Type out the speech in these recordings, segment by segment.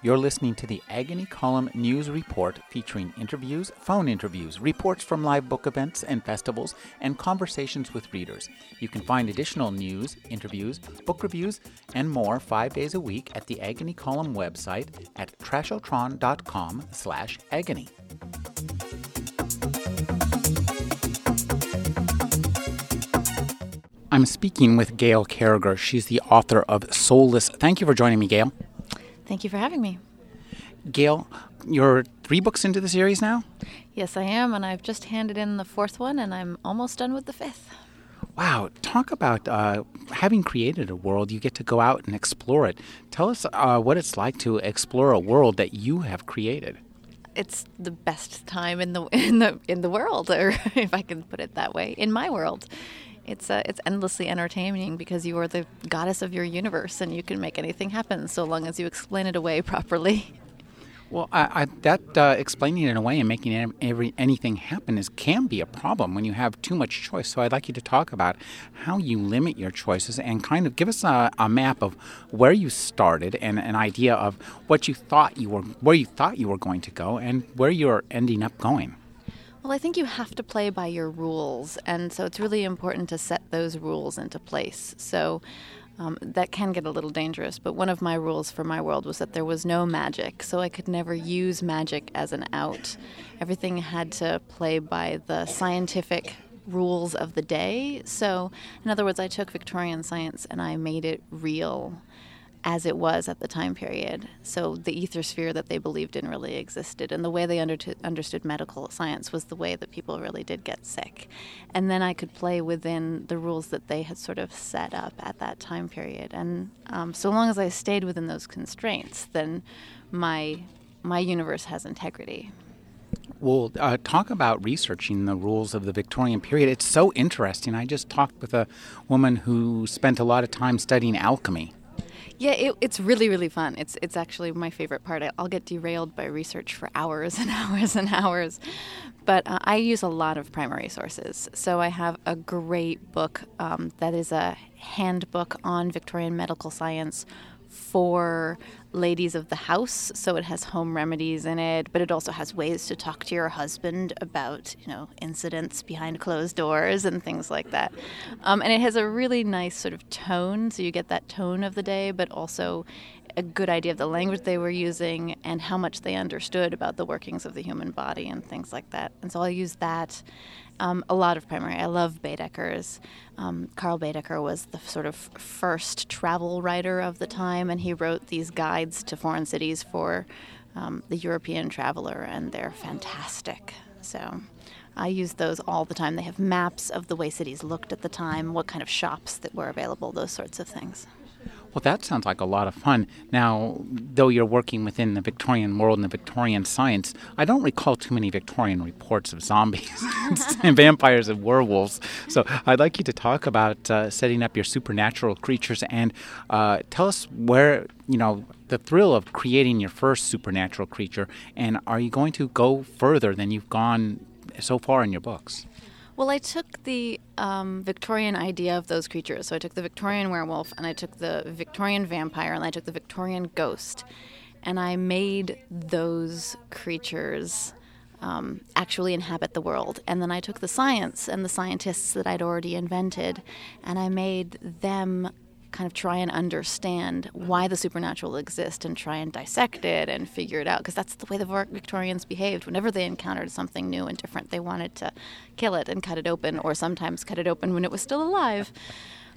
You're listening to the Agony Column News Report featuring interviews, phone interviews, reports from live book events and festivals, and conversations with readers. You can find additional news, interviews, book reviews, and more five days a week at the Agony Column website at trashotron.com slash agony. I'm speaking with Gail Carriger. She's the author of Soulless. Thank you for joining me, Gail. Thank you for having me. Gail, you're three books into the series now? Yes, I am, and I've just handed in the fourth one, and I'm almost done with the fifth. Wow, talk about uh, having created a world, you get to go out and explore it. Tell us uh, what it's like to explore a world that you have created. It's the best time in the in the in the world, or if I can put it that way, in my world it's uh, it's endlessly entertaining because you are the goddess of your universe and you can make anything happen so long as you explain it away properly. Well, I, I, that uh, explaining it away and making every, anything happen is can be a problem when you have too much choice. So I'd like you to talk about how you limit your choices and kind of give us a, a map of where you started and an idea of what you thought you were, where you thought you were going to go, and where you're ending up going. Well, I think you have to play by your rules, and so it's really important to set those rules into place. So um, that can get a little dangerous, but one of my rules for my world was that there was no magic, so I could never use magic as an out. Everything had to play by the scientific rules of the day. So, in other words, I took Victorian science and I made it real as it was at the time period. So the ether sphere that they believed in really existed, and the way they under- understood medical science was the way that people really did get sick. And then I could play within the rules that they had sort of set up at that time period. And um, so long as I stayed within those constraints, then my my universe has integrity. Well, uh, talk about researching the rules of the Victorian period. It's so interesting. I just talked with a woman who spent a lot of time studying alchemy yeah, it, it's really really fun. It's it's actually my favorite part. I, will get derailed by research for hours and hours and hours, but uh, I use a lot of primary sources. So I have a great book um, that is a handbook on Victorian medical science for ladies of the house, so it has home remedies in it, but it also has ways to talk to your husband about, you know, incidents behind closed doors and things like that. Um, and it has a really nice sort of tone, so you get that tone of the day, but also a good idea of the language they were using and how much they understood about the workings of the human body and things like that. And so I'll use that. Um, a lot of primary. I love Baedeker's. Um, Karl Baedeker was the sort of first travel writer of the time, and he wrote these guides to foreign cities for um, the European traveler, and they're fantastic. So I use those all the time. They have maps of the way cities looked at the time, what kind of shops that were available, those sorts of things. Well, that sounds like a lot of fun. Now, though you're working within the Victorian world and the Victorian science, I don't recall too many Victorian reports of zombies and vampires and werewolves. So I'd like you to talk about uh, setting up your supernatural creatures and uh, tell us where, you know, the thrill of creating your first supernatural creature. And are you going to go further than you've gone so far in your books? Well, I took the um, Victorian idea of those creatures. So I took the Victorian werewolf, and I took the Victorian vampire, and I took the Victorian ghost, and I made those creatures um, actually inhabit the world. And then I took the science and the scientists that I'd already invented, and I made them kind of try and understand why the supernatural exists and try and dissect it and figure it out because that's the way the Victorians behaved. Whenever they encountered something new and different, they wanted to kill it and cut it open, or sometimes cut it open when it was still alive.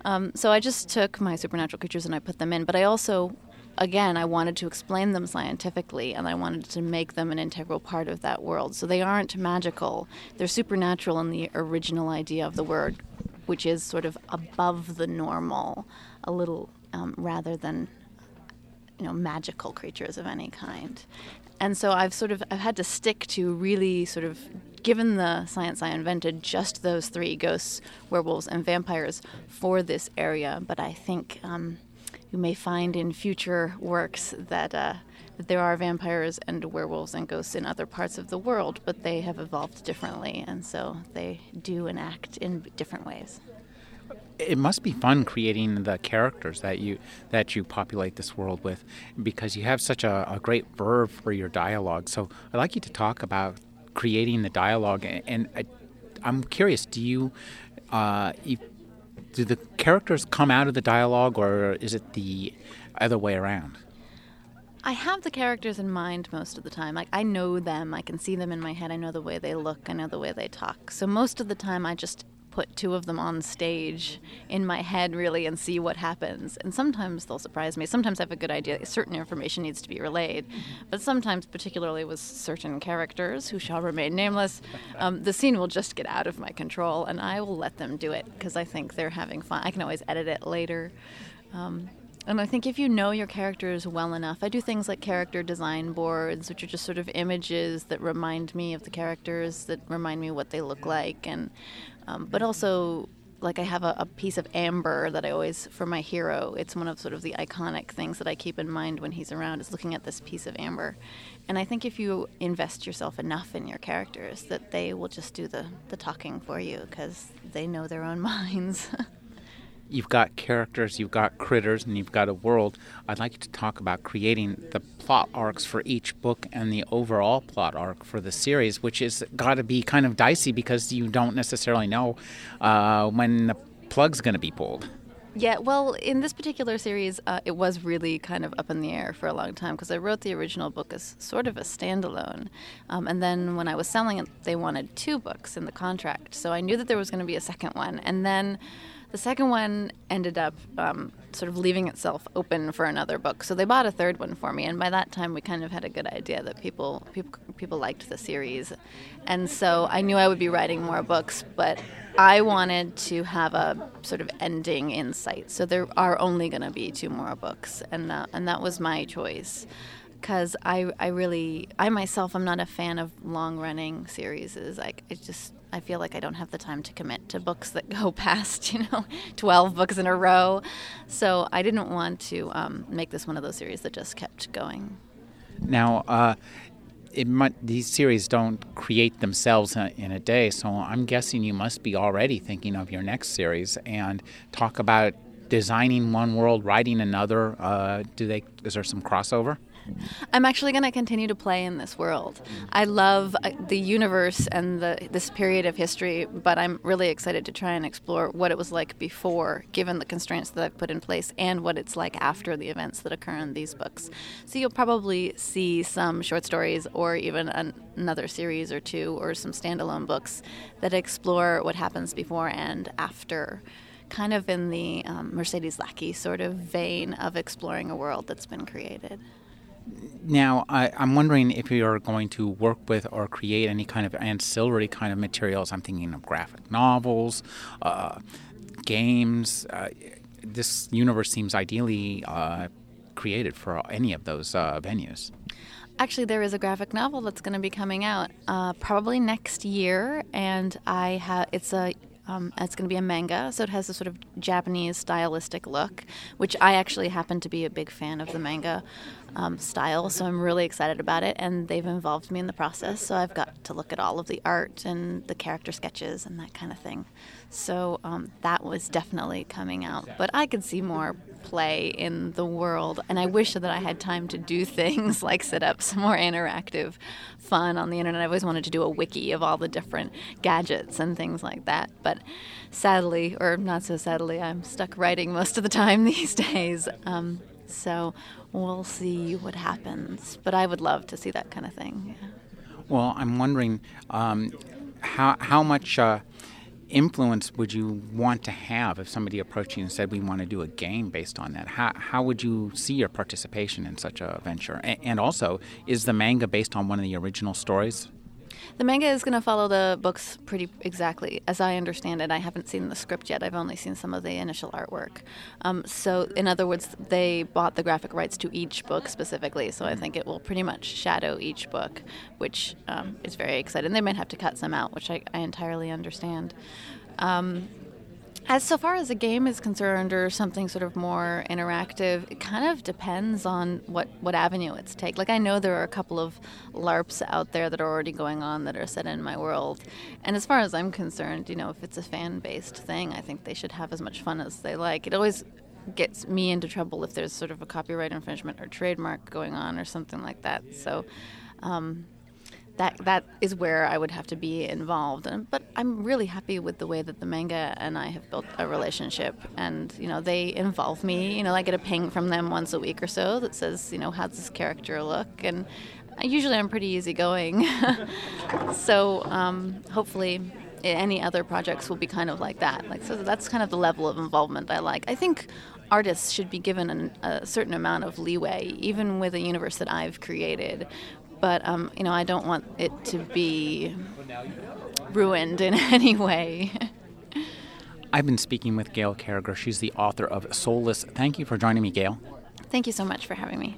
Um, so I just took my supernatural creatures and I put them in, but I also again, I wanted to explain them scientifically and I wanted to make them an integral part of that world. So they aren't magical, they're supernatural in the original idea of the word, which is sort of above the normal a little um, rather than you know magical creatures of any kind. And so I've sort of I've had to stick to really sort of given the science I invented just those three ghosts, werewolves, and vampires for this area. But I think um, you may find in future works that. Uh, that there are vampires and werewolves and ghosts in other parts of the world, but they have evolved differently, and so they do and act in different ways it must be fun creating the characters that you that you populate this world with, because you have such a, a great verve for your dialogue. So I'd like you to talk about creating the dialogue, and I, am curious. Do you, uh, you, do the characters come out of the dialogue, or is it the other way around? I have the characters in mind most of the time. Like I know them, I can see them in my head. I know the way they look, I know the way they talk. So most of the time I just put two of them on stage in my head really and see what happens. And sometimes they'll surprise me. Sometimes I have a good idea. Certain information needs to be relayed. But sometimes, particularly with certain characters who shall remain nameless, um, the scene will just get out of my control and I will let them do it because I think they're having fun. I can always edit it later. Um, and I think if you know your characters well enough, I do things like character design boards, which are just sort of images that remind me of the characters, that remind me what they look like, and um, but also like I have a, a, piece of amber that I always for my hero. It's one of sort of the iconic things that I keep in mind when he's around is looking at this piece of amber. And I think if you invest yourself enough in your characters, that they will just do the the talking for you because they know their own minds. You've got characters, you've got critters, and you've got a world. I'd like you to talk about creating the plot arcs for each book and the overall plot arc for the series, which is got to be kind of dicey because you don't necessarily know uh, when the plug's going to be pulled. Yeah, well, in this particular series, uh, it was really kind of up in the air for a long time because I wrote the original book as sort of a standalone. Um, and then when I was selling it, they wanted two books in the contract. So I knew that there was going to be a second one. And then the second one ended up um, sort of leaving itself open for another book. So they bought a third one for me, and by that time we kind of had a good idea that people people people liked the series, and so I knew I would be writing more books, but I wanted to have a sort of ending in sight. So there are only going to be two more books, and uh, and that was my choice because I, I really I myself I'm not a fan of long running series. Like it just I feel like I don't have the time to commit to books that go past, you know, 12 books in a row. So I didn't want to um, make this one of those series that just kept going. Now, uh, might, these series don't create themselves in a day, so I'm guessing you must be already thinking of your next series and talk about designing one world, writing another. Uh, do they? Is there some crossover? I'm actually going to continue to play in this world. I love uh, the universe and the, this period of history, but I'm really excited to try and explore what it was like before, given the constraints that I've put in place, and what it's like after the events that occur in these books. So you'll probably see some short stories or even an, another series or two or some standalone books that explore what happens before and after kind of in the um, Mercedes Lackey sort of vein of exploring a world that's been created. Now, I, am wondering if you're going to work with or create any kind of ancillary kind of materials. I'm thinking of graphic novels, uh, games. Uh, this universe seems ideally uh, created for any of those uh, venues. Actually, there is a graphic novel that's going to be coming out uh, probably next year, and I have it's a um, it's going to be a manga, so it has a sort of Japanese stylistic look, which I actually happen to be a big fan of the manga um, style, so I'm really excited about it. And they've involved me in the process, so I've got to look at all of the art and the character sketches and that kind of thing. So um, that was definitely coming out. But I could see more play in the world, and I wish that I had time to do things like set up some more interactive fun on the internet. I always wanted to do a wiki of all the different gadgets and things like that. But sadly, or not so sadly, I'm stuck writing most of the time these days. Um, so we'll see what happens. But I would love to see that kind of thing. Yeah. Well, I'm wondering um, how how much. Uh, influence would you want to have if somebody approached you and said we want to do a game based on that? How, how would you see your participation in such a venture? and also, is the manga based on one of the original stories? The manga is going to follow the books pretty exactly, as I understand it. I haven't seen the script yet. I've only seen some of the initial artwork. Um, so, in other words, they bought the graphic rights to each book specifically. So I think it will pretty much shadow each book, which um, is very exciting. They might have to cut some out, which I, I entirely understand. Um, As so far as a game is concerned, or something sort of more interactive, it kind of depends on what, what avenue it's take. Like I know there are a couple of LARPs out there that are already going on that are set in my world, and as far as I'm concerned, you know, if it's a fan-based thing, I think they should have as much fun as they like. It always gets me into trouble if there's sort of a copyright infringement or trademark going on or something like that. So. Um, that that is where I would have to be involved. And, but I'm really happy with the way that the manga and I have built a relationship. And you know, they involve me. You know, I get a ping from them once a week or so that says, you know, how's this character look? And usually I'm pretty easygoing. so um, hopefully. Any other projects will be kind of like that. Like so, that's kind of the level of involvement I like. I think artists should be given an, a certain amount of leeway, even with a universe that I've created, but um, you know, I don't want it to be ruined in any way. I've been speaking with Gail Carriger. She's the author of Soulless. Thank you for joining me, Gail. Thank you so much for having me.